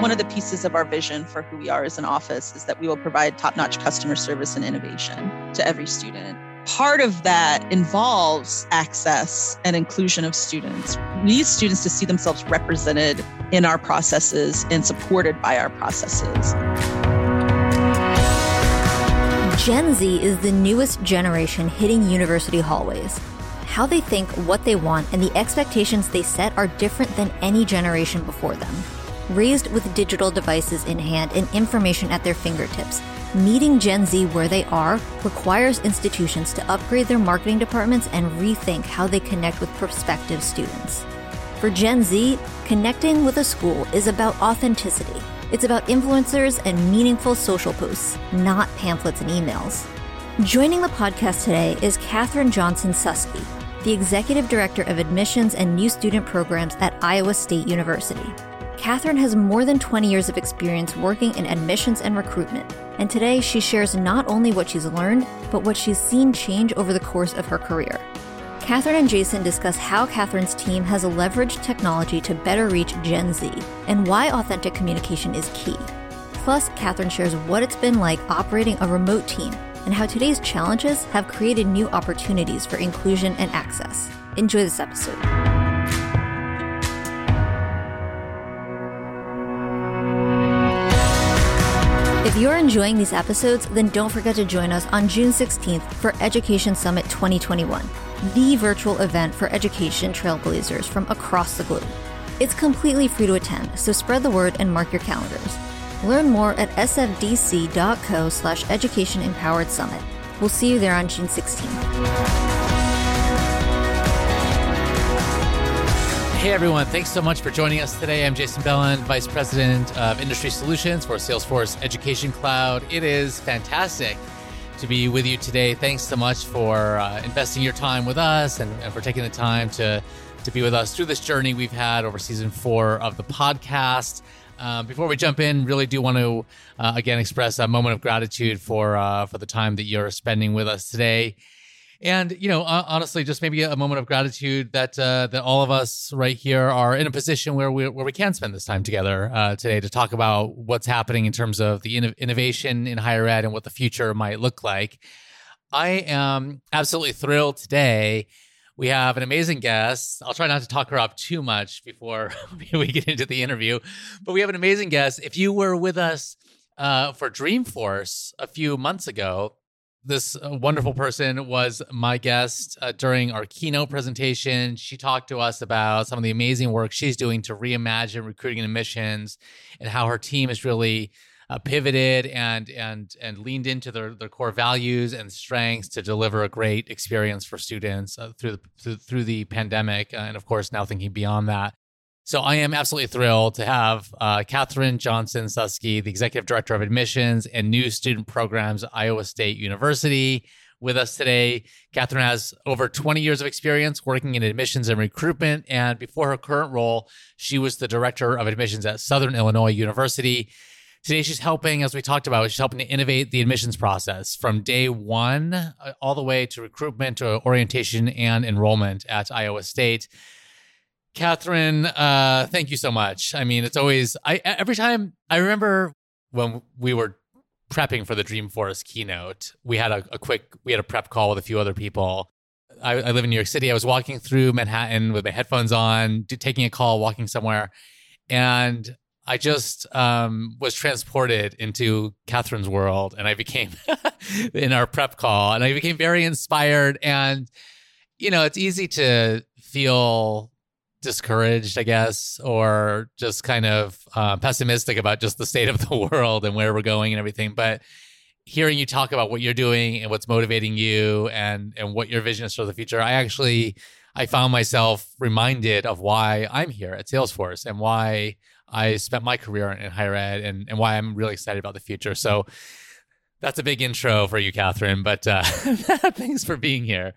One of the pieces of our vision for who we are as an office is that we will provide top notch customer service and innovation to every student. Part of that involves access and inclusion of students. We need students to see themselves represented in our processes and supported by our processes. Gen Z is the newest generation hitting university hallways. How they think, what they want, and the expectations they set are different than any generation before them. Raised with digital devices in hand and information at their fingertips, meeting Gen Z where they are requires institutions to upgrade their marketing departments and rethink how they connect with prospective students. For Gen Z, connecting with a school is about authenticity it's about influencers and meaningful social posts, not pamphlets and emails. Joining the podcast today is Katherine Johnson Suski, the Executive Director of Admissions and New Student Programs at Iowa State University. Katherine has more than 20 years of experience working in admissions and recruitment, and today she shares not only what she's learned, but what she's seen change over the course of her career. Catherine and Jason discuss how Catherine's team has leveraged technology to better reach Gen Z and why authentic communication is key. Plus, Catherine shares what it's been like operating a remote team and how today's challenges have created new opportunities for inclusion and access. Enjoy this episode. If you're enjoying these episodes, then don't forget to join us on June 16th for Education Summit 2021 the virtual event for education trailblazers from across the globe. It's completely free to attend, so spread the word and mark your calendars. Learn more at sfdc.co slash education empowered summit. We'll see you there on June 16th. Hey everyone, thanks so much for joining us today. I'm Jason Belin, Vice President of Industry Solutions for Salesforce Education Cloud. It is fantastic to be with you today. Thanks so much for uh, investing your time with us and, and, for taking the time to, to be with us through this journey we've had over season four of the podcast. Uh, before we jump in, really do want to uh, again express a moment of gratitude for uh, for the time that you're spending with us today. And you know, honestly, just maybe a moment of gratitude that uh, that all of us right here are in a position where we where we can spend this time together uh, today to talk about what's happening in terms of the innovation in higher ed and what the future might look like. I am absolutely thrilled today. We have an amazing guest. I'll try not to talk her up too much before we get into the interview, but we have an amazing guest. If you were with us uh, for Dreamforce a few months ago, this uh, wonderful person was my guest uh, during our keynote presentation. She talked to us about some of the amazing work she's doing to reimagine recruiting and admissions and how her team has really uh, pivoted and and and leaned into their, their core values and strengths to deliver a great experience for students uh, through the through, through the pandemic uh, and of course now thinking beyond that. So I am absolutely thrilled to have uh, Katherine Johnson Suski, the Executive Director of Admissions and New Student Programs at Iowa State University, with us today. Catherine has over 20 years of experience working in admissions and recruitment. And before her current role, she was the Director of Admissions at Southern Illinois University. Today, she's helping, as we talked about, she's helping to innovate the admissions process from day one uh, all the way to recruitment to orientation and enrollment at Iowa State. Katherine, uh, thank you so much. I mean, it's always I every time I remember when we were prepping for the Dreamforce keynote, we had a, a quick we had a prep call with a few other people. I, I, live in New York City. I was walking through Manhattan with my headphones on, taking a call, walking somewhere, and I just um, was transported into Catherine's world, and I became in our prep call, and I became very inspired. And you know, it's easy to feel discouraged, I guess, or just kind of uh, pessimistic about just the state of the world and where we're going and everything. But hearing you talk about what you're doing and what's motivating you and and what your vision is for the future, I actually I found myself reminded of why I'm here at Salesforce and why I spent my career in higher ed and, and why I'm really excited about the future. So that's a big intro for you, Catherine. But uh, thanks for being here.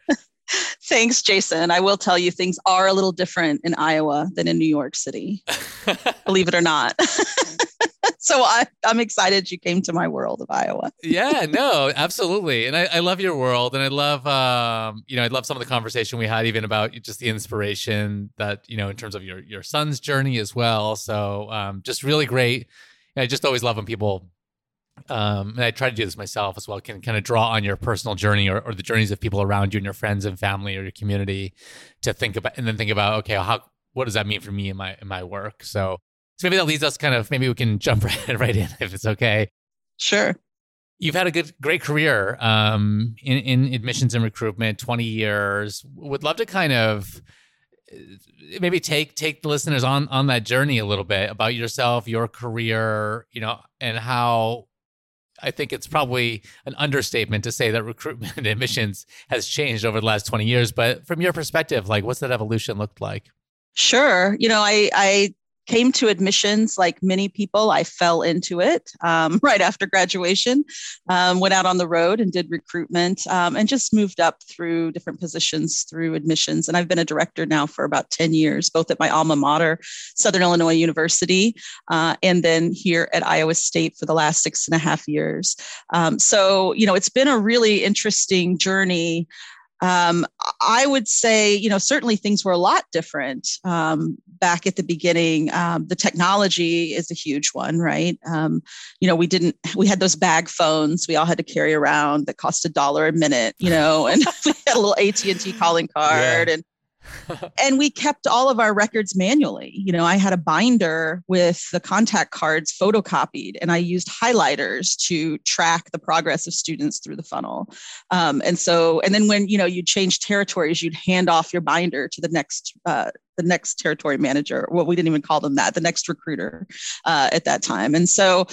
Thanks, Jason. I will tell you things are a little different in Iowa than in New York City, believe it or not. so I, I'm excited you came to my world of Iowa. yeah, no, absolutely. And I, I love your world. And I love, um, you know, I love some of the conversation we had even about just the inspiration that, you know, in terms of your, your son's journey as well. So um, just really great. And I just always love when people um, and I try to do this myself as well, can kind of draw on your personal journey or, or, the journeys of people around you and your friends and family or your community to think about, and then think about, okay, how, what does that mean for me in my, in my work? So, so maybe that leads us kind of, maybe we can jump right, right in if it's okay. Sure. You've had a good, great career um, in, in admissions and recruitment, 20 years. Would love to kind of, uh, maybe take take the listeners on on that journey a little bit about yourself your career you know and how I think it's probably an understatement to say that recruitment admissions has changed over the last 20 years. But from your perspective, like what's that evolution looked like? Sure. You know, I, I came to admissions like many people i fell into it um, right after graduation um, went out on the road and did recruitment um, and just moved up through different positions through admissions. And i've been a director now for about 10 years both at my alma mater southern illinois university uh, and then here at iowa state for the last six and a half years. Um, so you know it's been a really interesting journey um, I would say, you know, certainly things were a lot different um, back at the beginning. Um, the technology is a huge one, right? Um, you know, we didn't, we had those bag phones we all had to carry around that cost a dollar a minute, you know, and we had a little AT and T calling card, yeah. and and we kept all of our records manually. You know, I had a binder with the contact cards photocopied, and I used highlighters to track the progress of students through the funnel. Um, and so, and then when you know you change territories, you'd hand off your binder to the next uh, the next territory manager. Well, we didn't even call them that, the next recruiter uh, at that time. And so,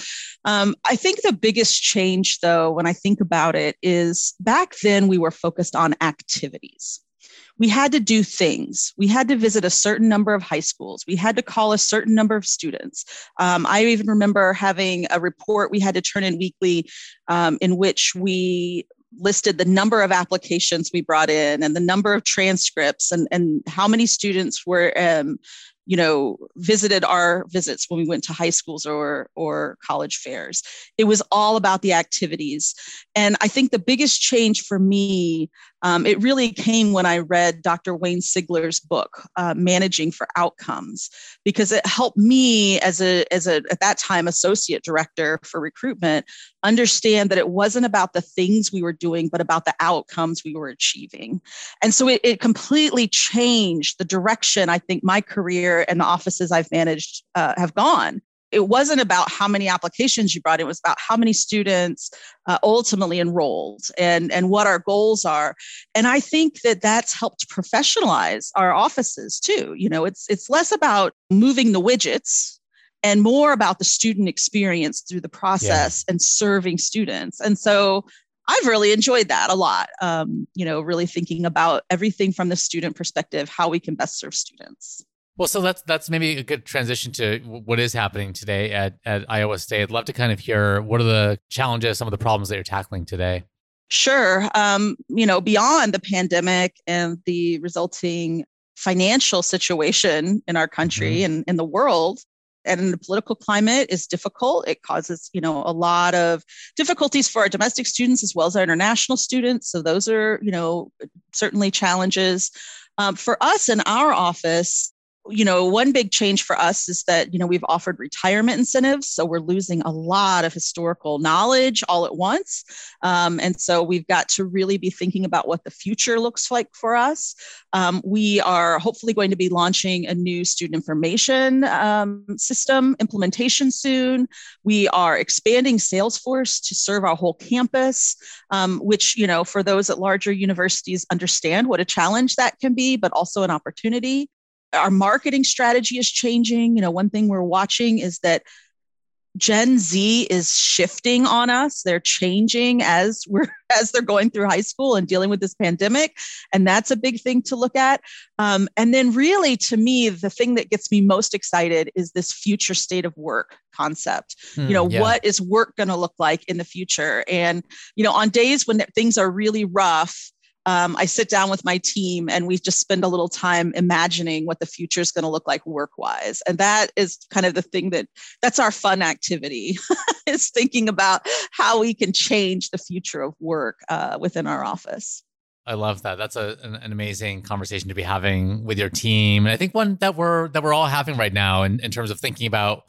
um, I think the biggest change, though, when I think about it, is back then we were focused on activities we had to do things. We had to visit a certain number of high schools. We had to call a certain number of students. Um, I even remember having a report we had to turn in weekly um, in which we listed the number of applications we brought in and the number of transcripts and, and how many students were um, you know visited our visits when we went to high schools or or college fairs it was all about the activities and i think the biggest change for me um, it really came when I read Dr. Wayne Sigler's book, uh, Managing for Outcomes, because it helped me as a, as a, at that time, associate director for recruitment, understand that it wasn't about the things we were doing, but about the outcomes we were achieving. And so it, it completely changed the direction I think my career and the offices I've managed uh, have gone it wasn't about how many applications you brought it was about how many students uh, ultimately enrolled and and what our goals are and i think that that's helped professionalize our offices too you know it's it's less about moving the widgets and more about the student experience through the process yeah. and serving students and so I've really enjoyed that a lot. Um, you know, really thinking about everything from the student perspective, how we can best serve students. Well, so that's that's maybe a good transition to what is happening today at, at Iowa State. I'd love to kind of hear what are the challenges, some of the problems that you're tackling today. Sure. Um, you know, beyond the pandemic and the resulting financial situation in our country mm-hmm. and in the world, and the political climate is difficult. It causes, you know, a lot of difficulties for our domestic students as well as our international students. So those are, you know, certainly challenges. Um, for us in our office, you know, one big change for us is that, you know, we've offered retirement incentives. So we're losing a lot of historical knowledge all at once. Um, and so we've got to really be thinking about what the future looks like for us. Um, we are hopefully going to be launching a new student information um, system implementation soon. We are expanding Salesforce to serve our whole campus, um, which, you know, for those at larger universities understand what a challenge that can be, but also an opportunity our marketing strategy is changing. You know, one thing we're watching is that Gen Z is shifting on us. They're changing as we're as they're going through high school and dealing with this pandemic, and that's a big thing to look at. Um, and then, really, to me, the thing that gets me most excited is this future state of work concept. you hmm, know, yeah. what is work going to look like in the future? And you know, on days when things are really rough, um, I sit down with my team and we just spend a little time imagining what the future is going to look like work wise. And that is kind of the thing that that's our fun activity is thinking about how we can change the future of work uh, within our office. I love that. That's a, an, an, amazing conversation to be having with your team. And I think one that we're that we're all having right now in, in terms of thinking about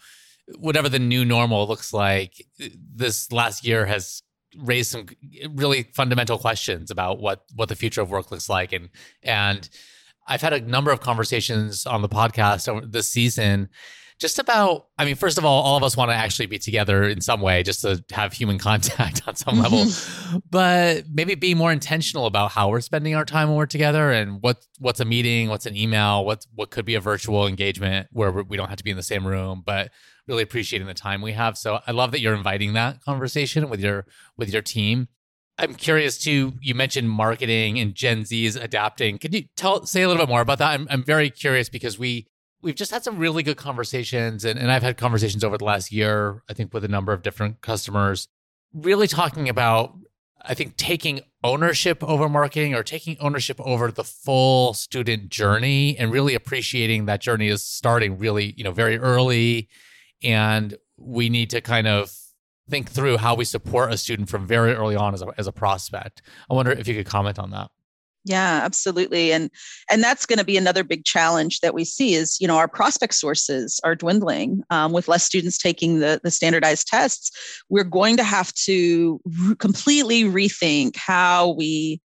whatever the new normal looks like. This last year has raised some really fundamental questions about what what the future of work looks like. And and I've had a number of conversations on the podcast this season just about i mean first of all all of us want to actually be together in some way just to have human contact on some level mm-hmm. but maybe be more intentional about how we're spending our time when we're together and what what's a meeting what's an email what what could be a virtual engagement where we don't have to be in the same room but really appreciating the time we have. So I love that you're inviting that conversation with your with your team. I'm curious too. You mentioned marketing and Gen z's adapting. Could you tell say a little bit more about that? I'm I'm very curious because we we've just had some really good conversations and, and I've had conversations over the last year, I think with a number of different customers, really talking about I think taking ownership over marketing or taking ownership over the full student journey and really appreciating that journey is starting really, you know, very early and we need to kind of think through how we support a student from very early on as a, as a prospect. I wonder if you could comment on that. Yeah, absolutely. And and that's going to be another big challenge that we see is, you know, our prospect sources are dwindling um, with less students taking the, the standardized tests. We're going to have to re- completely rethink how we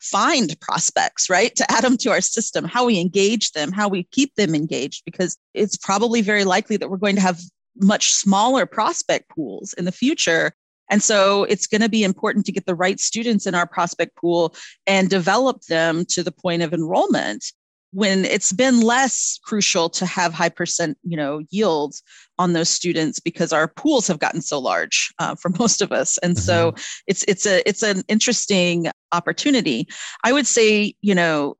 find prospects, right? To add them to our system, how we engage them, how we keep them engaged, because it's probably very likely that we're going to have much smaller prospect pools in the future. And so it's going to be important to get the right students in our prospect pool and develop them to the point of enrollment when it's been less crucial to have high percent you know yields on those students because our pools have gotten so large uh, for most of us and mm-hmm. so it's it's a it's an interesting opportunity i would say you know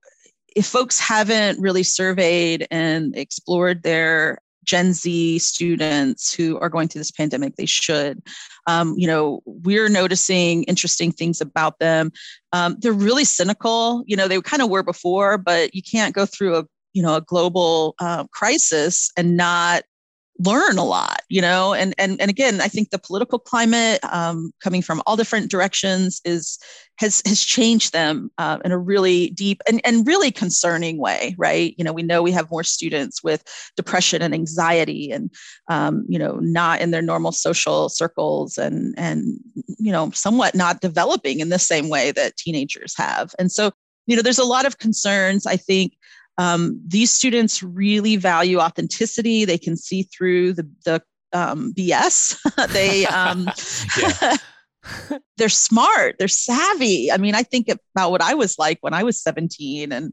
if folks haven't really surveyed and explored their Gen Z students who are going through this pandemic, they should. Um, you know, we're noticing interesting things about them. Um, they're really cynical. You know, they kind of were before, but you can't go through a you know a global uh, crisis and not learn a lot you know? And and and again i think the political climate um, coming from all different directions is has has changed them uh, in a really deep and, and really concerning way right? You know we know we have more students with depression and anxiety and um, you know not in their normal social circles and and you know somewhat not developing in the same way that teenagers have. And so you know there's a lot of concerns i think um, these students really value authenticity. They can see through the, the um, BS. they um, they're smart. They're savvy. I mean, I think about what I was like when I was 17, and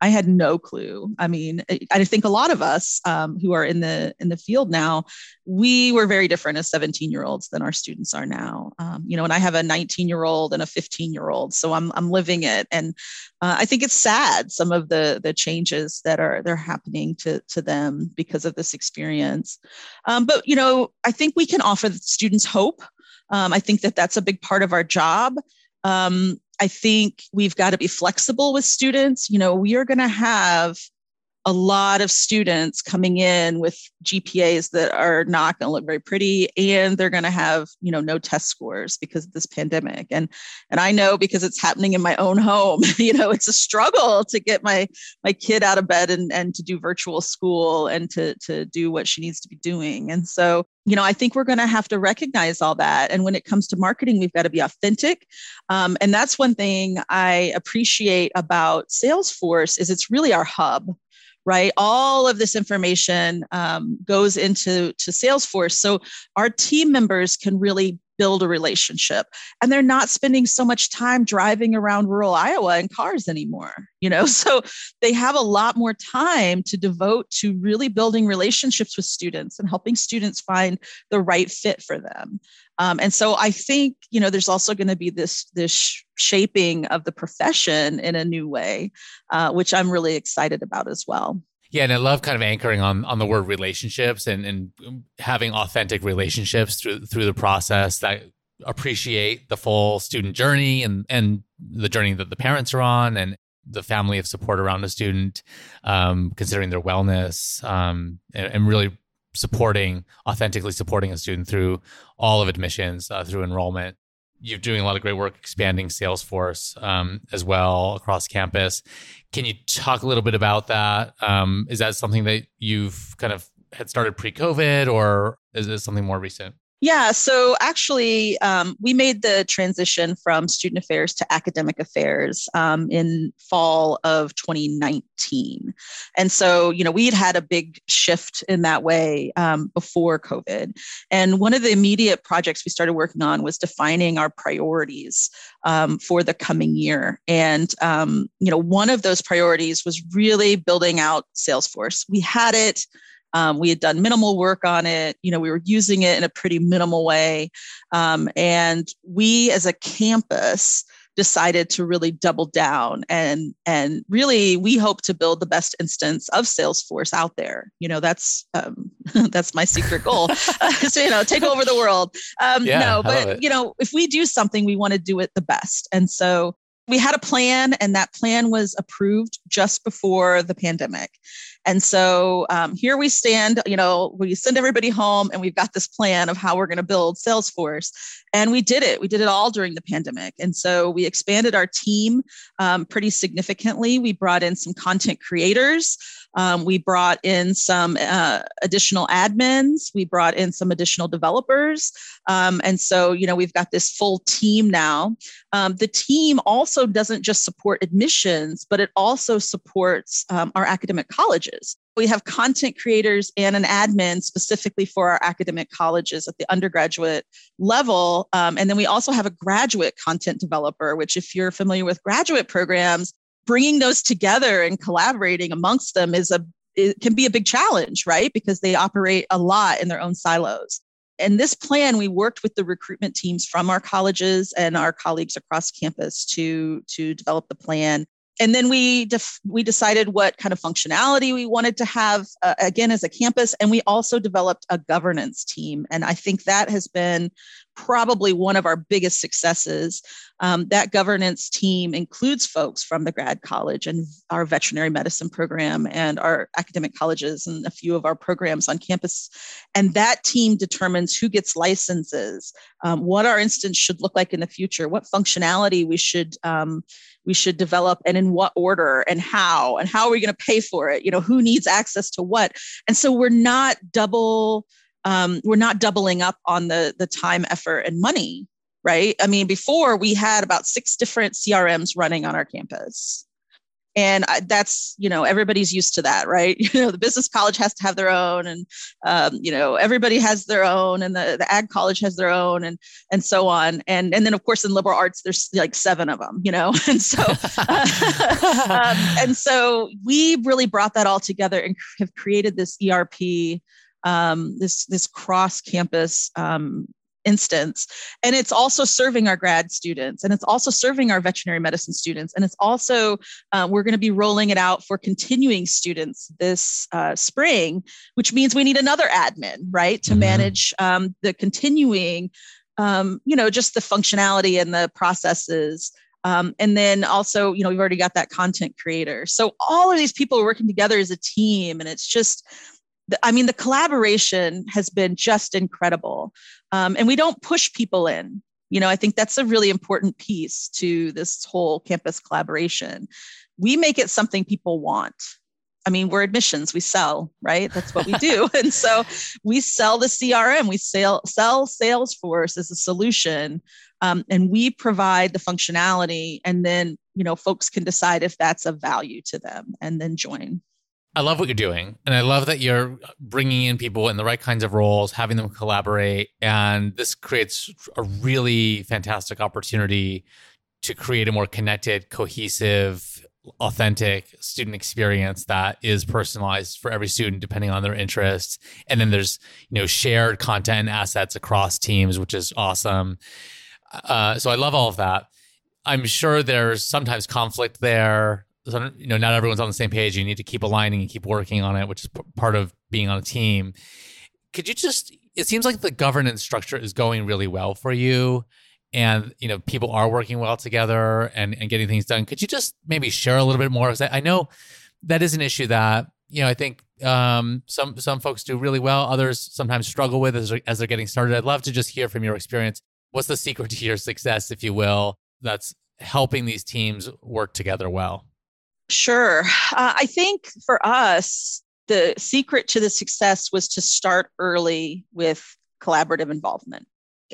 I had no clue. I mean, I think a lot of us um, who are in the in the field now, we were very different as 17 year olds than our students are now. Um, you know, and I have a 19 year old and a 15 year old, so I'm I'm living it, and uh, I think it's sad some of the the changes that are they're happening to to them because of this experience. Um, but you know, I think we can offer students hope. Um, I think that that's a big part of our job. Um, I think we've got to be flexible with students. You know, we are going to have a lot of students coming in with GPAs that are not going to look very pretty and they're going to have, you know, no test scores because of this pandemic. And and I know because it's happening in my own home, you know, it's a struggle to get my my kid out of bed and and to do virtual school and to to do what she needs to be doing. And so, you know, I think we're going to have to recognize all that. And when it comes to marketing, we've got to be authentic. Um, and that's one thing I appreciate about Salesforce is it's really our hub right? All of this information um, goes into to Salesforce, so our team members can really build a relationship and they're not spending so much time driving around rural iowa in cars anymore you know? So they have a lot more time to devote to really building relationships with students and helping students find the right fit for them um, and so I think you know there's also going to be this this shaping of the profession in a new way, uh, which I'm really excited about as well. Yeah, and I love kind of anchoring on on the word relationships and and having authentic relationships through through the process that appreciate the full student journey and and the journey that the parents are on and the family of support around a student, um, considering their wellness, um, and, and, really supporting, authentically supporting a student through all of admissions, uh, through enrollment. You're doing a lot of great work expanding Salesforce um, as well across campus. Can you talk a little bit about that? Um, is that something that you've kind of had started pre-COVID, or is this something more recent? Yeah, so actually, um, we made the transition from student affairs to academic affairs um, in fall of 2019. And so, you know, we had had a big shift in that way um, before COVID. And one of the immediate projects we started working on was defining our priorities um, for the coming year. And, um, you know, one of those priorities was really building out Salesforce. We had it. Um, we had done minimal work on it. You know, we were using it in a pretty minimal way. Um, and we as a campus decided to really double down and and really we hope to build the best instance of salesforce out there. You know that's um, that's my secret goal. So you know take over the world. Um, yeah, no but you know if we do something we want to do it the best. And so we had a plan and that plan was approved just before the pandemic and so um, here we stand, you know, we send everybody home and we've got this plan of how we're going to build Salesforce. And we did it. We did it all during the pandemic. And so we expanded our team um, pretty significantly. We brought in some content creators. Um, we brought in some uh, additional admins. We brought in some additional developers. Um, and so, you know, we've got this full team now. Um, the team also doesn't just support admissions, but it also supports um, our academic colleges. We have content creators and an admin specifically for our academic colleges at the undergraduate level. Um, and then we also have a graduate content developer, which, if you're familiar with graduate programs, bringing those together and collaborating amongst them is a it can be a big challenge, right? Because they operate a lot in their own silos. And this plan, we worked with the recruitment teams from our colleges and our colleagues across campus to, to develop the plan and then we def- we decided what kind of functionality we wanted to have uh, again as a campus and we also developed a governance team and i think that has been probably one of our biggest successes. Um, that governance team includes folks from the grad college and our veterinary medicine program and our academic colleges and a few of our programs on campus. And that team determines who gets licenses, um, what our instance should look like in the future, what functionality we should um, we should develop and in what order and how and how are we going to pay for it? You know who needs access to what? And so we're not double um, we're not doubling up on the the time effort and money right? I mean, before we had about six different CRMs running on our campus. And that's, you know, everybody's used to that, right? You know, the business college has to have their own, and um, you know, everybody has their own, and the, the ag college has their own, and and so on. And and then of course in liberal arts, there's like seven of them, you know, and so um, and so we really brought that all together and have created this ERP, um, this this cross campus um, instance. And it's also serving our grad students and it's also serving our veterinary medicine students. And it's also, uh, we're going to be rolling it out for continuing students this uh, spring, which means we need another admin, right, to mm-hmm. manage um, the continuing, um, you know, just the functionality and the processes. Um, and then also, you know, we've already got that content creator. So all of these people are working together as a team, and it's just, I mean, the collaboration has been just incredible. Um, and we don't push people in. You know, I think that's a really important piece to this whole campus collaboration. We make it something people want. I mean, we're admissions, we sell, right? That's what we do. and so we sell the CRM, we sell, sell Salesforce as a solution, um, and we provide the functionality. And then, you know, folks can decide if that's of value to them and then join. I love what you're doing. And I love that you're bringing in people in the right kinds of roles, having them collaborate. And this creates a really fantastic opportunity to create a more connected, cohesive, authentic student experience that is personalized for every student depending on their interests. And then there's, you know, shared content assets across teams, which is awesome. Uh, so I love all of that. I'm sure there's sometimes conflict there you know not everyone's on the same page. You need to keep aligning and keep working on it which is p- part of being on a team. Could you just it seems like the governance structure is going really well for you and you know people are working well together and, and getting things done. Could you just maybe share a little bit more? Because I, I, know that is an issue that you know i think um, some some folks do really well. Others sometimes struggle with as, as they're getting started. I'd love to just hear from your experience. What's the secret to your success if you will that's helping these teams work together well sure uh, i think for us the secret to the success was to start early with collaborative involvement.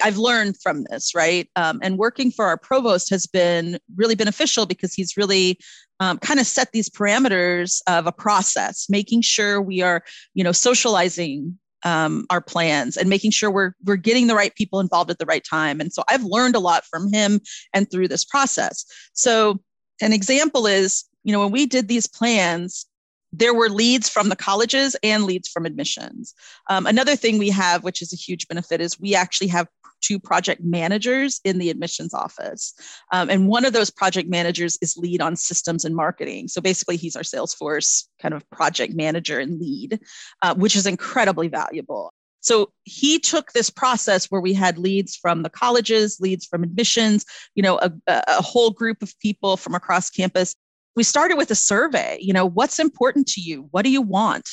I've learned from this, right? Um, and working for our provost has been really beneficial because he's really um, kind of set these parameters of a process, making sure we are, you know, socializing um, our plans and making sure we're we're getting the right people involved at the right time. And so I've learned a lot from him and through this process. So an example is, you know, when we did these plans, there were leads from the colleges and leads from admissions. Um, another thing we have, which is a huge benefit, is we actually have two project managers in the admissions office. Um, and one of those project managers is lead on systems and marketing. So basically, he's our Salesforce kind of project manager and lead, uh, which is incredibly valuable. So he took this process where we had leads from the colleges, leads from admissions, you know, a, a whole group of people from across campus, we started with a survey you know what's important to you? What do you want?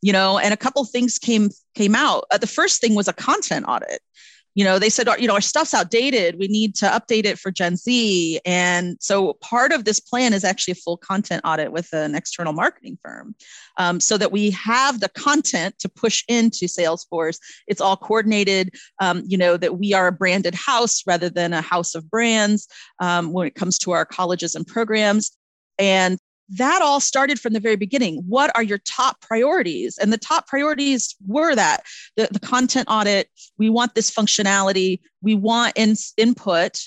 You know and a couple things came came out. Uh, the first thing was a content audit. You know they said you know our stuff's outdated. We need to update it for gen z. And so part of this plan is actually a full content audit with an external marketing firm um, so that we have the content to push into salesforce. It's all coordinated um, you know that we are a branded house rather than a house of brands um, when it comes to our colleges and programs and that all started from the very beginning. What are your top priorities? And the top priorities were that the, the content audit, we want this functionality, we want in, input,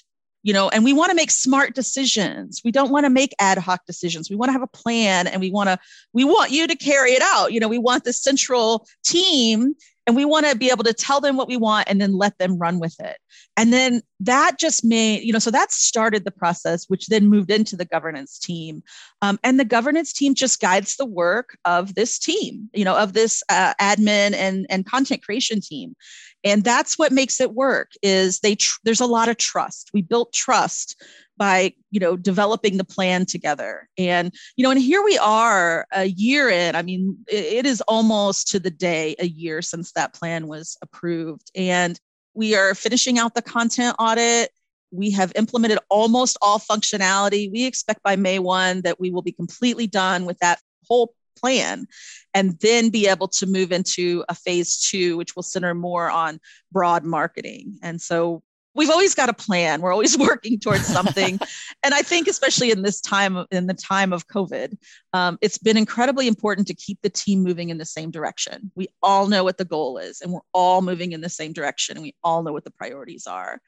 you know, and we want to make smart decisions. We don't want to make ad hoc decisions. We want to have a plan and we want to, we want you to carry it out. You know, we want the central team and we want to be able to tell them what we want and then let them run with it and then that just made you know so that started the process which then moved into the governance team. Um, and the governance team just guides the work of this team you know of this uh, admin and and content creation team. And that's what makes it work is they tr- there's a lot of trust. We built trust by you know developing the plan together. And you know and here we are a year in. I mean it is almost to the day a year since that plan was approved. And we are finishing out the content audit. We have implemented almost all functionality. We expect by may 1 that we will be completely done with that whole plan and then be able to move into a phase two which will center more on broad marketing. And so we've always got a plan. We're always working towards something. and I think, especially in this time, in the time of COVID, um, it's been incredibly important to keep the team moving in the same direction. We all know what the goal is, and we're all moving in the same direction, and we all know what the priorities are.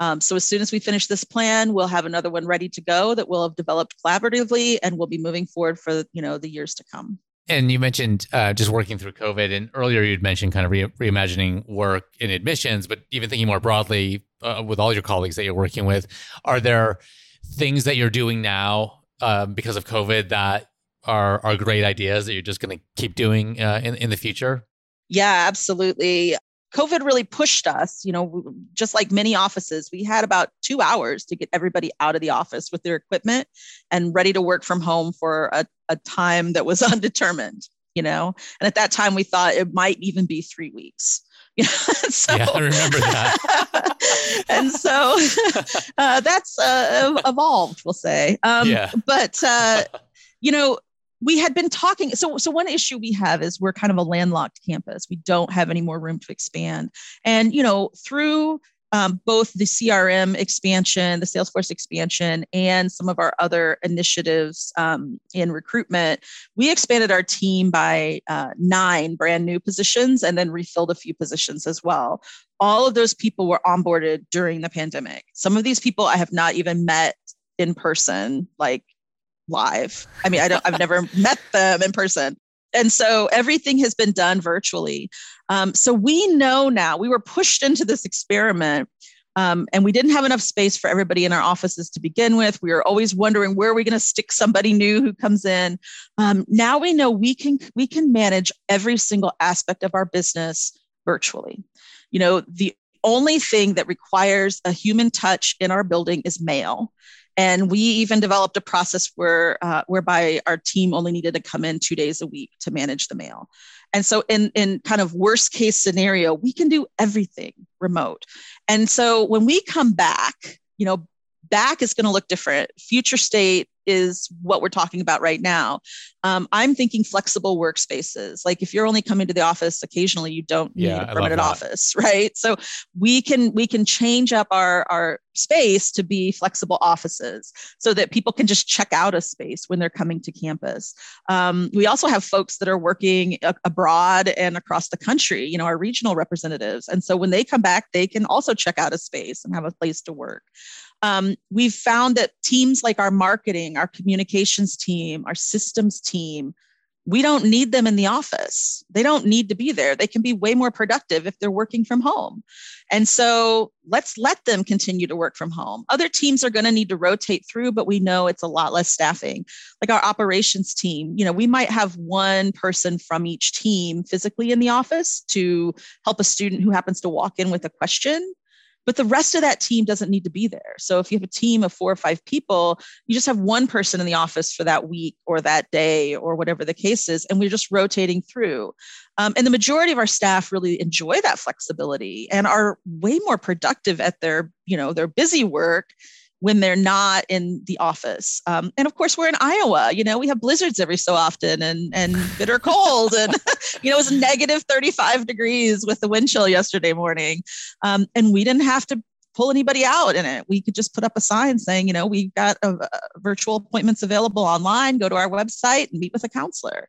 Um, so as soon as we finish this plan, we'll have another one ready to go that we'll have developed collaboratively, and we'll be moving forward for you know the years to come. And you mentioned uh, just working through COVID, and earlier you'd mentioned kind of re- reimagining work in admissions, but even thinking more broadly uh, with all your colleagues that you're working with, are there things that you're doing now um, because of COVID that are are great ideas that you're just going to keep doing uh, in in the future? Yeah, absolutely. COVID really pushed us, you know, just like many offices, we had about two hours to get everybody out of the office with their equipment and ready to work from home for a, a time that was undetermined, you know. And at that time, we thought it might even be three weeks. so, yeah, I remember that. and so uh, that's uh, evolved, we'll say. Um, yeah. But, uh, you know, we had been talking so so one issue we have is we're kind of a landlocked campus. We don't have any more room to expand. And you know through um, both the crm expansion the salesforce expansion and some of our other initiatives um, in recruitment we expanded our team by uh, nine brand new positions and then refilled a few positions as well. All of those people were onboarded during the pandemic. Some of these people i have not even met in person like live. I mean, I don't, I've never met them in person. And so everything has been done virtually. Um, so we know now we were pushed into this experiment um, and we didn't have enough space for everybody in our offices to begin with. We were always wondering where are we going to stick somebody new who comes in. Um, now we know we can we can manage every single aspect of our business virtually. You know, the only thing that requires a human touch in our building is mail. And we even developed a process where, uh, whereby our team only needed to come in two days a week to manage the mail. And so, in, in kind of worst case scenario, we can do everything remote. And so, when we come back, you know, back is going to look different. Future state is what we're talking about right now. Um, I'm thinking flexible workspaces. Like if you're only coming to the office occasionally, you don't need yeah, a permanent office, right? So we can we can change up our our space to be flexible offices so that people can just check out a space when they're coming to campus. Um, we also have folks that are working a- abroad and across the country. You know, our regional representatives, and so when they come back, they can also check out a space and have a place to work um, we've found that teams like our marketing, our communications team, our systems team, we don't need them in the office. They don't need to be there. They can be way more productive if they're working from home. And so let's let them continue to work from home. Other teams are going to need to rotate through, but we know it's a lot less staffing. Like our operations team, you know, we might have one person from each team physically in the office to help a student who happens to walk in with a question but the rest of that team doesn't need to be there. So if you have a team of four or five people, you just have one person in the office for that week or that day or whatever the case is, and we're just rotating through. Um, and the majority of our staff really enjoy that flexibility and are way more productive at their, you know, their busy work when they're not in the office. Um, and of course, we're in Iowa. You know, we have blizzards every so often and and bitter cold, and you know, it was negative 35 degrees with the wind chill yesterday morning, um, and we didn't have to pull anybody out in it. We could just put up a sign saying, you know, we've got a, a virtual appointments available online. Go to our website and meet with a counselor.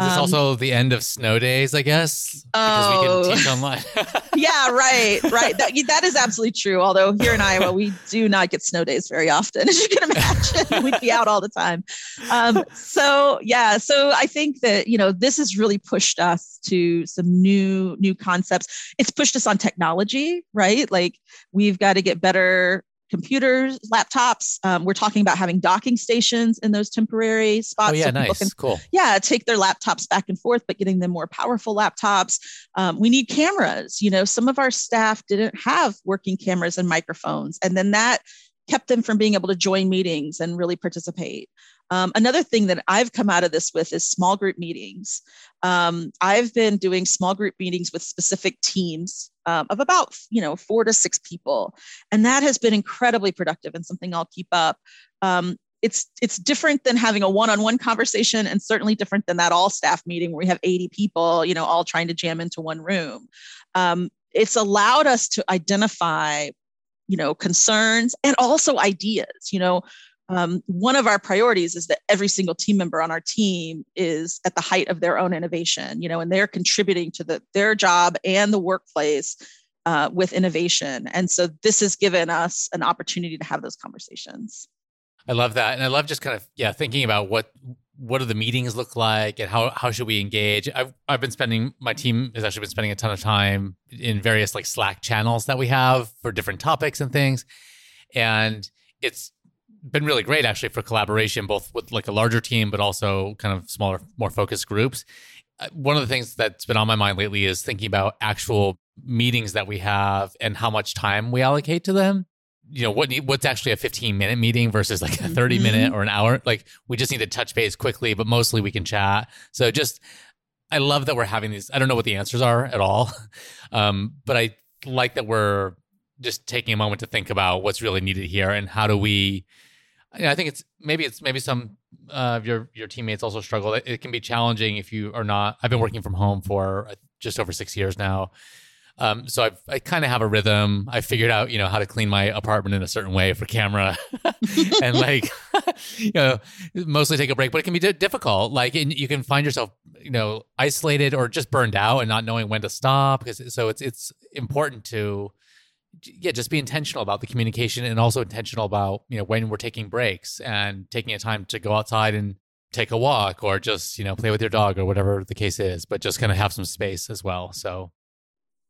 Is this um, also the end of snow days, I guess? Oh, because we can teach online. yeah, right, right. That, that is absolutely true. Although here in Iowa, we do not get snow days very often, as you can imagine. We'd be out all the time. Um, so yeah, so I think that you know this has really pushed us to some new new concepts. It's pushed us on technology, right? Like we've got to get better computers, laptops. Um, we're talking about having docking stations in those temporary spots. Oh yeah, so nice, can, cool. Yeah, take their laptops back and forth, but getting them more powerful laptops. Um, we need cameras. You know, some of our staff didn't have working cameras and microphones, and then that kept them from being able to join meetings and really participate. Um, another thing that I've come out of this with is small group meetings. Um, I've been doing small group meetings with specific teams um, of about you know four to six people, and that has been incredibly productive and something I'll keep up. Um, it's it's different than having a one-on-one conversation, and certainly different than that all staff meeting where we have 80 people, you know, all trying to jam into one room. Um, it's allowed us to identify you know concerns and also ideas you know um, one of our priorities is that every single team member on our team is at the height of their own innovation you know and they're contributing to the, their job and the workplace uh, with innovation. And so this has given us an opportunity to have those conversations. I love that. And i love just kind of yeah thinking about what what do the meetings look like and how how should we engage? I've i've been spending my team has actually been spending a ton of time in various like slack channels that we have for different topics and things. And it's been really great actually for collaboration, both with like a larger team, but also kind of smaller, more focused groups. Uh, one of the things that's been on my mind lately is thinking about actual meetings that we have and how much time we allocate to them. You know, what what's actually a 15 minute meeting versus like a 30 mm-hmm. minute or an hour? Like we just need to touch base quickly, but mostly we can chat. So just I love that we're having these. I don't know what the answers are at all, um, but I like that we're just taking a moment to think about what's really needed here and how do we I think it's maybe it's maybe some uh, of your your teammates also struggle. It, it, can be challenging if you are not. I've been working from home for uh, just over six years now, um, so I've, I kind of have a rhythm. I figured out you know how to clean my apartment in a certain way for camera, and like you know mostly take a break. But it can be d- difficult. Like you can find yourself you know isolated or just burned out and not knowing when to stop. Because so it's it's important to yeah, just be intentional about the communication and also intentional about, you know, when we're taking breaks and taking a time to go outside and take a walk or just, you know, play with your dog or whatever the case is, but just kind of have some space as well. So,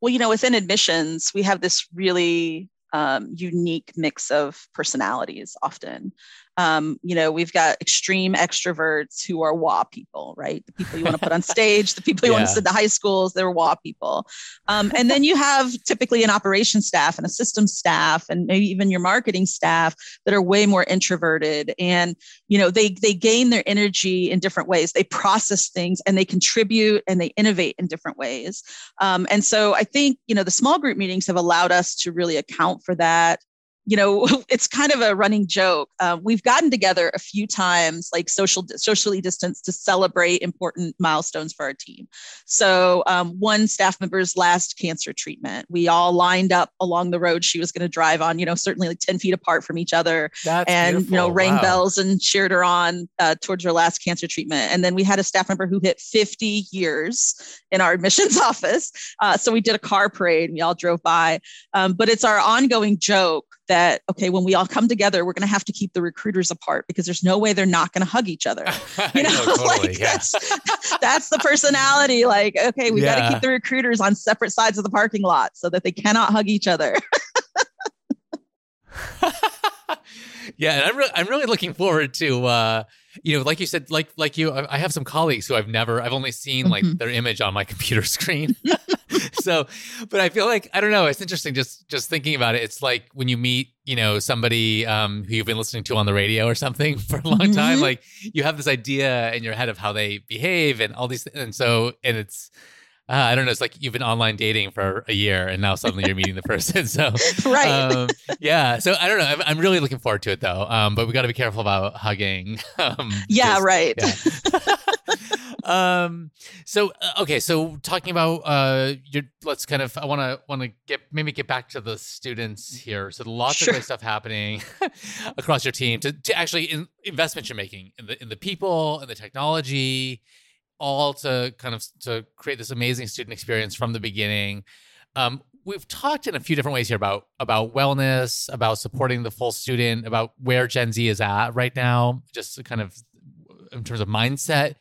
well, you know, within admissions, we have this really um, unique mix of personalities often. Um, you know, we've got extreme extroverts who are WOO people, right? The people you want to put on stage, the people you yeah. want to send to high schools, they're WOO people. Um, and then you have typically an operations staff and a system staff and maybe even your marketing staff that are way more introverted. And, you know, they they gain their energy in different ways. They process things and they contribute and they innovate in different ways. Um, and so I think, you know, the small group meetings have allowed us to really account for that you know it's kind of a running joke. Um, we've gotten together a few times like social socially distanced to celebrate important milestones for our team. So um, one staff member's last cancer treatment we all lined up along the road. She was going to drive on you know certainly like 10 feet apart from each other That's and beautiful. you know rang wow. bells and cheered her on uh, towards her last cancer treatment. And then we had a staff member who hit 50 years in our admissions office. Uh, so we did a car parade we all drove by. Um, but it's our ongoing joke that okay when we all come together we're going to have to keep the recruiters apart because there's no way they're not going to hug each other you know, totally, like yeah. that's, that's the personality like okay we yeah. got to keep the recruiters on separate sides of the parking lot so that they cannot hug each other yeah and i'm, re- I'm really looking forward to uh you know, like you said, like like you, I have some colleagues who I've never, I've only seen like mm-hmm. their image on my computer screen. so, but I feel like I don't know. It's interesting just just thinking about it. It's like when you meet, you know, somebody um, who you've been listening to on the radio or something for a long mm-hmm. time. Like you have this idea in your head of how they behave and all these, and so and it's uh, I don't know. It's like you've been online dating for a year and now suddenly you're meeting the person. So, right. Um, yeah. So I don't know. I'm, I'm, really looking forward to it though. Um, but we got to be careful about hugging. Um, yeah. Just, right. Yeah. um, so, uh, okay. So talking about, uh, your, let's kind of, I want to, want to get, maybe get back to the students here. So lots sure. of great stuff happening across your team to, to actually in, investments you're making in the, in the people and the technology all to kind of to create this amazing student experience from the beginning. Um, we've talked in a few different ways here about about wellness, about supporting the full student, about where Gen Z is at right now, just kind of in terms of mindset.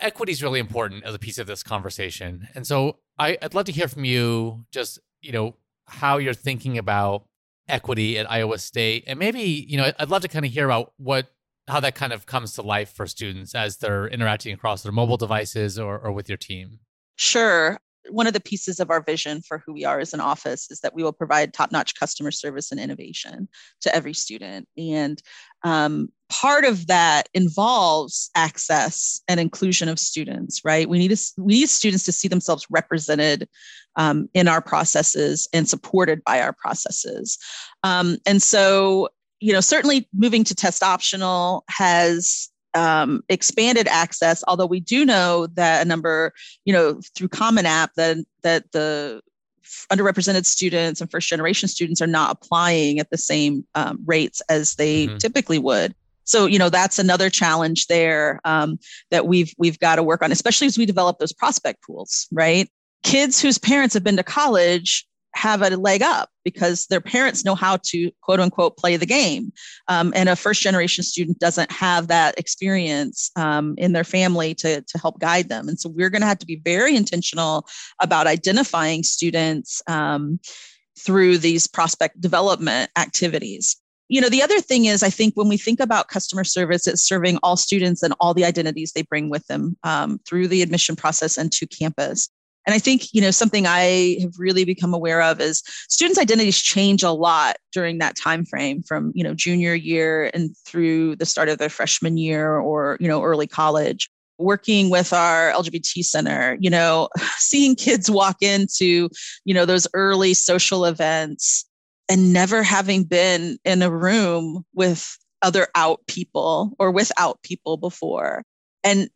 Equity is really important as a piece of this conversation, and so I, I'd love to hear from you. Just you know how you're thinking about equity at Iowa State, and maybe you know I'd love to kind of hear about what how that kind of comes to life for students as they're interacting across their mobile devices or, or with your team. Sure. One of the pieces of our vision for who we are as an office is that we will provide top notch customer service and innovation to every student. And um, part of that involves access and inclusion of students, right? We need, to, we need students to see themselves represented um, in our processes and supported by our processes. Um, and so you know, certainly moving to test optional has um, expanded access, although we do know that a number, you know, through Common App, that, that the underrepresented students and first generation students are not applying at the same um, rates as they mm-hmm. typically would. So you know that's another challenge there um, that we've we've got to work on, especially as we develop those prospect pools. Right, kids whose parents have been to college have a leg up because their parents know how to quote unquote play the game. Um, and a first generation student doesn't have that experience um, in their family to, to help guide them. And so we're going to have to be very intentional about identifying students um, through these prospect development activities. You know, the other thing is, I think when we think about customer service, it's serving all students and all the identities they bring with them um, through the admission process and to campus. And I think, you know, something I have really become aware of is students' identities change a lot during that time frame from, you know, junior year and through the start of their freshman year or, you know, early college. Working with our LGBT center, you know, seeing kids walk into, you know, those early social events and never having been in a room with other out people or without people before and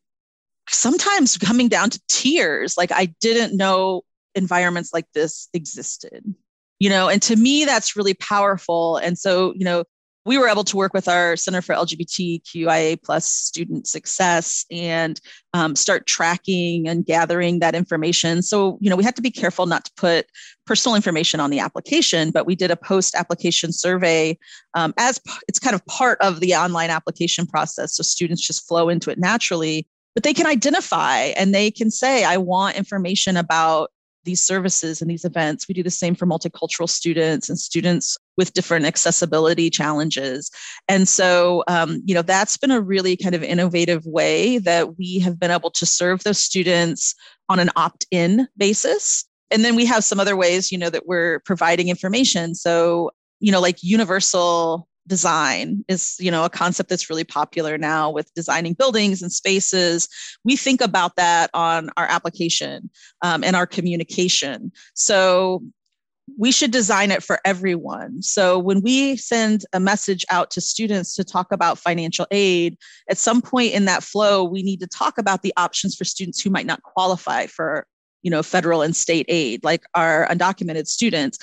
sometimes coming down to tears like i didn't know environments like this existed you know and to me that's really powerful. And so you know we were able to work with our center for lgbtqia plus student success and um, start tracking and gathering that information. So you know we had to be careful not to put personal information on the application but we did a post application survey um, as p- it's kind of part of the online application process so students just flow into it naturally but they can identify and they can say, I want information about these services and these events. We do the same for multicultural students and students with different accessibility challenges. And so, um, you know, that's been a really kind of innovative way that we have been able to serve those students on an opt in basis. And then we have some other ways, you know, that we're providing information. So, you know, like universal design is you know a concept that's really popular now with designing buildings and spaces. We think about that on our application um, and our communication. So we should design it for everyone. So when we send a message out to students to talk about financial aid at some point in that flow we need to talk about the options for students who might not qualify for you know federal and state aid like our undocumented students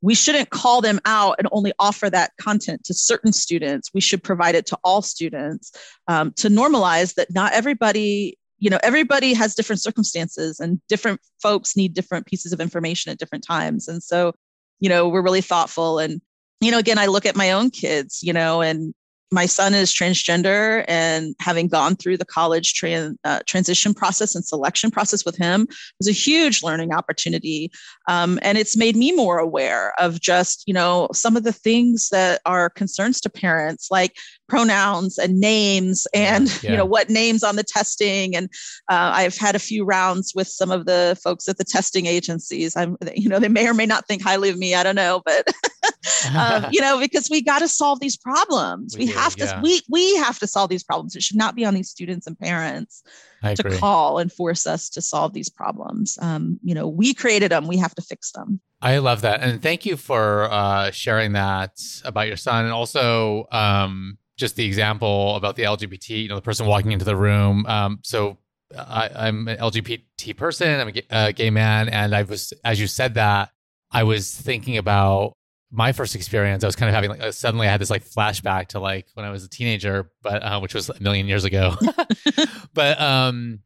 we shouldn't call them out and only offer that content to certain students. We should provide it to all students um, to normalize that not everybody, you know, everybody has different circumstances and different folks need different pieces of information at different times. And so, you know, we're really thoughtful. And, you know, again, I look at my own kids, you know, and my son is transgender and having gone through the college tran- uh, transition process and selection process with him was a huge learning opportunity. Um, and it's made me more aware of just you know some of the things that are concerns to parents like pronouns and names and yeah. you know what names on the testing. And uh, i've had a few rounds with some of the folks at the testing agencies. I'm you know they may or may not think highly of me. I don't know but um, you know because we got to solve these problems. We, we have to yeah. we we have to solve these problems. It should not be on these students and parents to call and force us to solve these problems. Um, you know we created them we have to fix them. I love that and thank you for uh, sharing that about your son and also um, just the example about the lgbt you know the person walking into the room. Um, so I, am an lgbt person i'm a gay, a gay man and i was as you said that i was thinking about my first experience, I was kind of having like uh, suddenly I had this like flashback to like when I was a teenager, but uh, which was a million years ago. but um,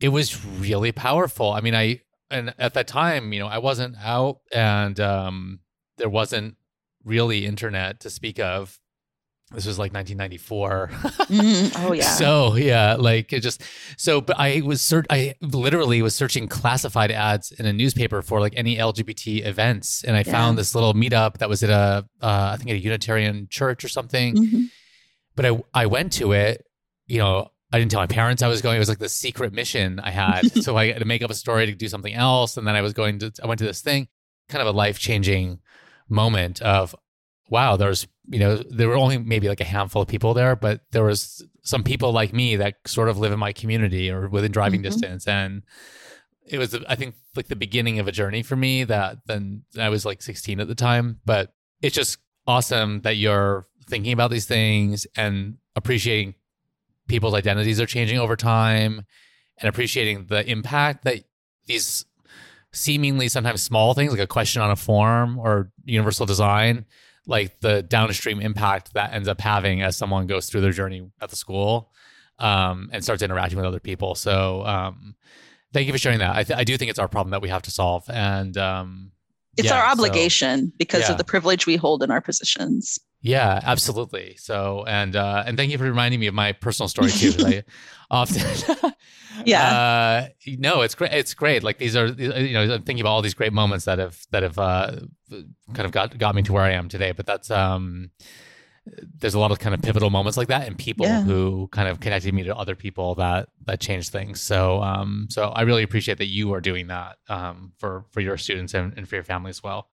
it was really powerful. I mean, I and at that time, you know, I wasn't out, and um, there wasn't really internet to speak of this was like 1994 mm-hmm. oh yeah so yeah like it just so but i was cert i literally was searching classified ads in a newspaper for like any lgbt events and i yeah. found this little meetup that was at a uh, I think at a unitarian church or something mm-hmm. but i i went to it you know I didn't tell my parents I was going. It was like the secret mission I had. so I had to make up a story to do something else. And then I was going to, I went to this thing, kind of a life changing moment of, wow, there's, you know, there were only maybe like a handful of people there, but there was some people like me that sort of live in my community or within driving mm-hmm. distance. And it was, I think, like the beginning of a journey for me that then I was like 16 at the time. But it's just awesome that you're thinking about these things and appreciating people's identities are changing over time and appreciating the impact that these seemingly sometimes small things like a question on a form or universal design like the downstream impact that ends up having as someone goes through their journey at the school um, and starts interacting with other people. So um, thank you for sharing that. I, th- I, do think it's our problem that we have to solve, and um, it's yeah, our obligation so, because yeah. of the privilege we hold in our positions. Yeah, absolutely. So, and uh, and thank you for reminding me of my personal story too. I often, yeah, uh, no, it's great. It's great. Like these are, you know, I'm thinking about all these great moments that have that have uh, kind of got got me to where I am today. But that's um, there's a lot of kind of pivotal moments like that, and people yeah. who kind of connected me to other people that that changed things. So, um, so I really appreciate that you are doing that um, for for your students and, and for your family as well.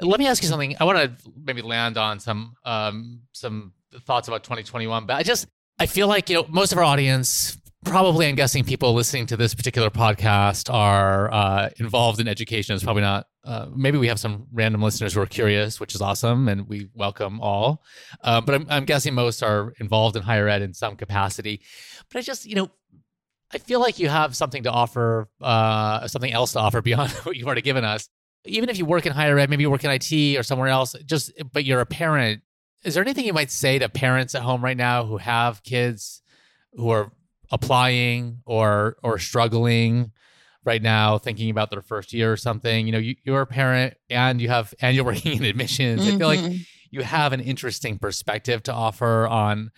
Let me ask you something. I want to maybe land on some um, some thoughts about 2021, but I just I feel like you know most of our audience, probably I'm guessing people listening to this particular podcast are uh, involved in education. It's probably not. Uh, maybe we have some random listeners who are curious, which is awesome, and we welcome all. Uh, but I'm, I'm guessing most are involved in higher ed in some capacity. But I just you know I feel like you have something to offer, uh, something else to offer beyond what you've already given us even if you work in higher ed, maybe you work in IT or somewhere else, just but you're a parent. Is there anything you might say to parents at home right now who have kids who are applying or or struggling right now, thinking about their first year or something? You know, you, you're a parent and you have and you're working in admissions. Mm-hmm. I feel like mm-hmm. you have an interesting perspective to offer on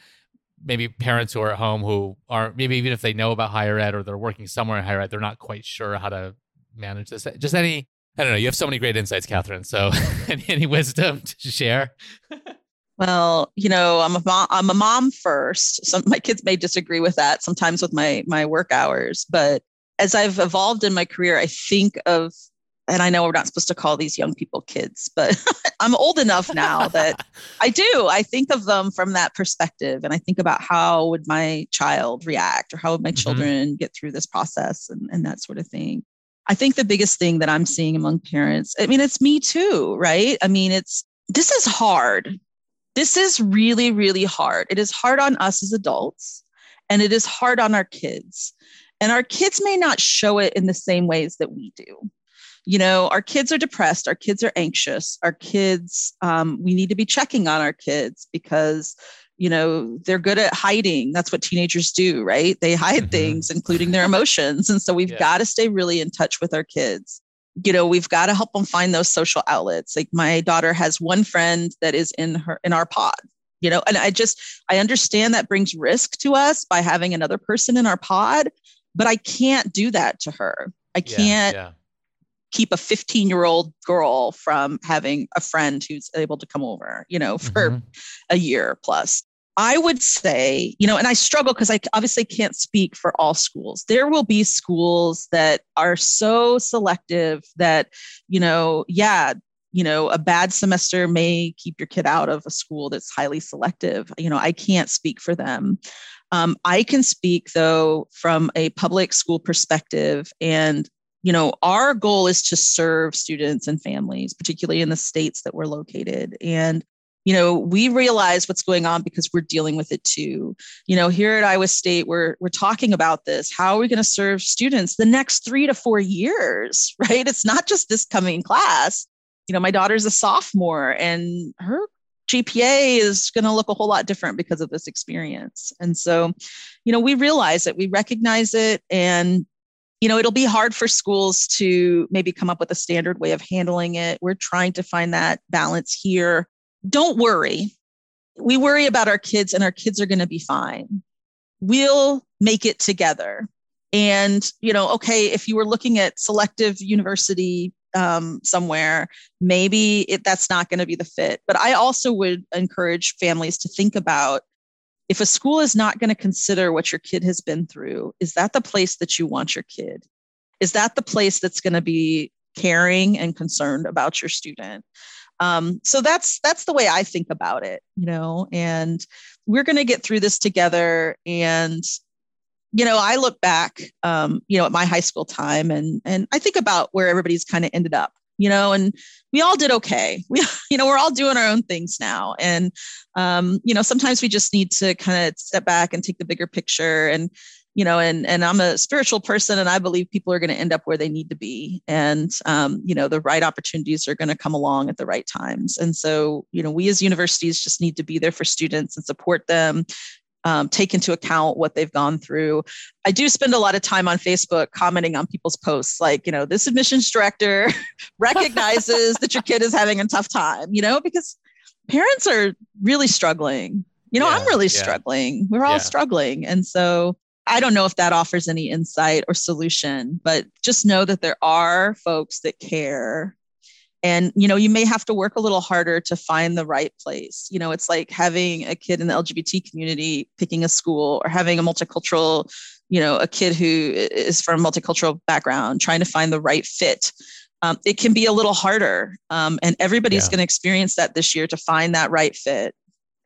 maybe parents who are at home who are maybe even if they know about higher ed or they're working somewhere in higher ed, they're not quite sure how to manage this. Just any I don't know. You have so many great insights, Catherine. So, any, wisdom to share? Well, you know, I'm a mom, I'm a mom first. Some my kids may disagree with that sometimes with my my work hours, but as I've evolved in my career, I think of and I know we're not supposed to call these young people kids, but I'm old enough now that I do. I think of them from that perspective and I think about how would my child react or how would my mm-hmm. children get through this process and, and that sort of thing. I think the biggest thing that I'm seeing among parents, I mean, it's me too, right? I mean, it's this is hard this is really, really hard. It is hard on us as adults, and it is hard on our kids. And our kids may not show it in the same ways that we do. You know, our kids are depressed, our kids are anxious, our kids, um, we need to be checking on our kids because you know they're good at hiding that's what teenagers do right they hide mm-hmm. things including their emotions and so we've yeah. got to stay really in touch with our kids you know we've got to help them find those social outlets like my daughter has one friend that is in her in our pod you know and i just i understand that brings risk to us by having another person in our pod but i can't do that to her i can't yeah, yeah. keep a 15 year old girl from having a friend who's able to come over you know for mm-hmm. a year plus I would say, you know, and I struggle because I obviously can't speak for all schools. There will be schools that are so selective that, you know, yeah, you know, a bad semester may keep your kid out of a school that's highly selective. You know, I can't speak for them. Um, I can speak though from a public school perspective and you know our goal is to serve students and families particularly in the states that we're located and you know we realize what's going on because we're dealing with it too. You know here at iowa state we're we're talking about this. How are we going to serve students the next three to four years right? It's not just this coming class. You know my daughter's a sophomore and her gpa is going to look a whole lot different because of this experience. And so you know we realize it we recognize it and you know it'll be hard for schools to maybe come up with a standard way of handling it. We're trying to find that balance here don't worry. We worry about our kids, and our kids are going to be fine. We'll make it together. And, you know, okay, if you were looking at selective university um, somewhere, maybe it, that's not going to be the fit. But I also would encourage families to think about if a school is not going to consider what your kid has been through, is that the place that you want your kid? Is that the place that's going to be caring and concerned about your student? Um, so that's that's the way I think about it, you know. And we're going to get through this together. And you know, I look back, um, you know, at my high school time, and and I think about where everybody's kind of ended up, you know, and we all did okay. We, you know, we're all doing our own things now, and um, you know, sometimes we just need to kind of step back and take the bigger picture and you know and and i'm a spiritual person and i believe people are going to end up where they need to be and um, you know the right opportunities are going to come along at the right times and so you know we as universities just need to be there for students and support them um, take into account what they've gone through. I do spend a lot of time on Facebook commenting on people's posts, like, you know, this admissions director recognizes that your kid is having a tough time, you know, because parents are really struggling. You know, yeah, I'm really yeah. struggling. We're all yeah. struggling. And so I don't know if that offers any insight or solution, but just know that there are folks that care. And you know, you may have to work a little harder to find the right place. You know, it's like having a kid in the LGBT community picking a school or having a multicultural, you know, a kid who is from a multicultural background trying to find the right fit. Um, it can be a little harder. Um, and everybody's yeah. going to experience that this year to find that right fit.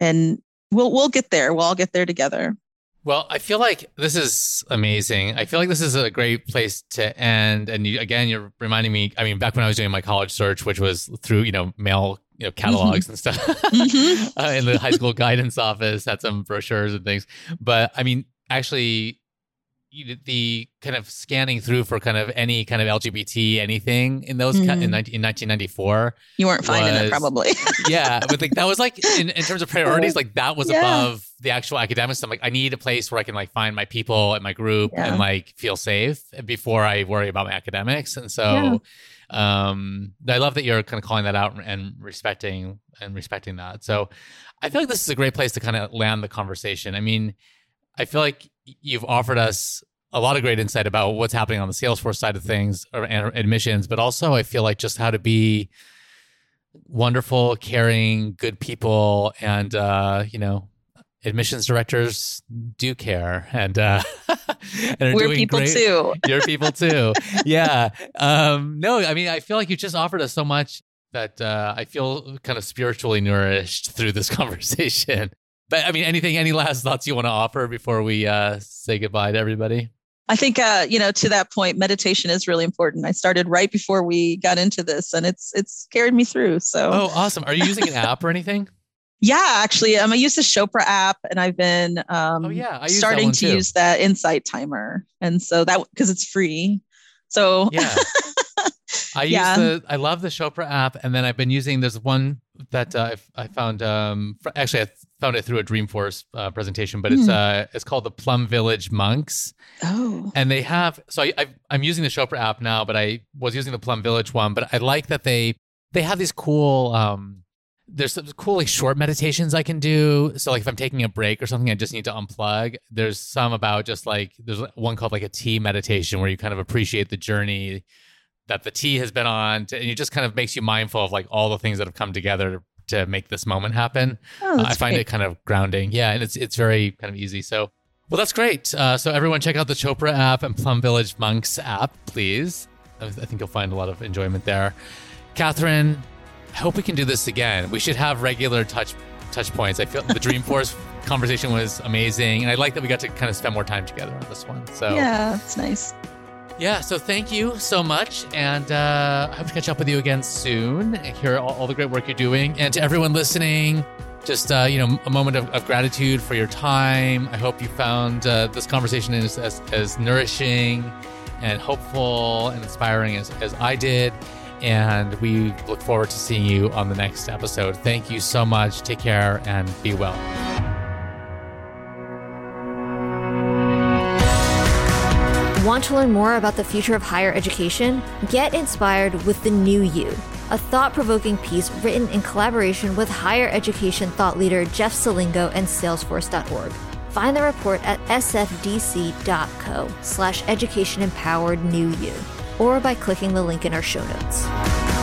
And we'll we'll get there. We'll all get there together. Well, I feel like this is amazing. I feel like this is a great place to end. And you, again, you're reminding me. I mean, back when I was doing my college search, which was through you know mail, you know catalogs mm-hmm. and stuff, mm-hmm. uh, in the high school guidance office, had some brochures and things. But I mean, actually, the kind of scanning through for kind of any kind of LGBT anything in those mm-hmm. in, 19, in 1994. You weren't finding it probably. yeah, but like that was like in, in terms of priorities, like that was yeah. above the actual academics. I'm like, I need a place where I can like find my people and my group yeah. and like feel safe before I worry about my academics. And so, yeah. um, I love that you're kind of calling that out and respecting and respecting that. So, I feel like this is a great place to kind of land the conversation. I mean, I feel like you've offered us a lot of great insight about what's happening on the Salesforce side of things or admissions, but also I feel like just how to be wonderful, caring, good people, and uh, you know, admissions directors do care and uh and we're people great. too. You're people too. Yeah. Um no i mean i feel like you just offered us so much that uh i feel kind of spiritually nourished through this conversation but i mean anything any last thoughts you want to offer before we uh say goodbye to everybody I think, uh, you know, to that point, meditation is really important. I started right before we got into this, and it's it's carried me through. So, oh, awesome! Are you using an app or anything? Yeah, actually, um, I use the Chopra app, and I've been um, oh, yeah, starting to too. use that Insight Timer, and so that because it's free. So yeah, I use yeah. the I love the Chopra app, and then I've been using there's one that uh, I found. Um, actually, I found it through a Dreamforce uh, presentation, but it's hmm. uh, it's called the Plum Village Monks. Oh, and they have so I, I I'm using the Chopra app now, but I was using the Plum Village one. But I like that they they have these cool um there's some cool like short meditations I can do. So like if I'm taking a break or something, I just need to unplug. There's some about just like there's one called like a tea meditation where you kind of appreciate the journey that the tea has been on, to, and it just kind of makes you mindful of like all the things that have come together to, to make this moment happen. Oh, uh, I find great. it kind of grounding. Yeah, and it's it's very kind of easy. So well, that's great. Uh, so everyone, check out the Chopra app and Plum Village Monks app, please. I think you'll find a lot of enjoyment there. Catherine, I hope we can do this again. We should have regular touch touch points. I feel the Dreamforce conversation was amazing, and I like that we got to kind of spend more time together on this one. So yeah, it's nice. Yeah, so thank you so much, and uh, I hope to catch up with you again soon. And hear all, all the great work you're doing, and to everyone listening, just uh, you know, a moment of, of, gratitude for your time. I hope you found uh, this conversation as, as, as nourishing and hopeful and inspiring as, as I did and we look forward to seeing you on the next episode. Thank you so much. Take care and be well. Want to learn more about the future of higher education? Get inspired with The New You, a thought provoking piece written in collaboration with higher education thought leader Jeff Selingo and Salesforce.org. Find the report at sfdc.co slash education empowered new you or by clicking the link in our show notes.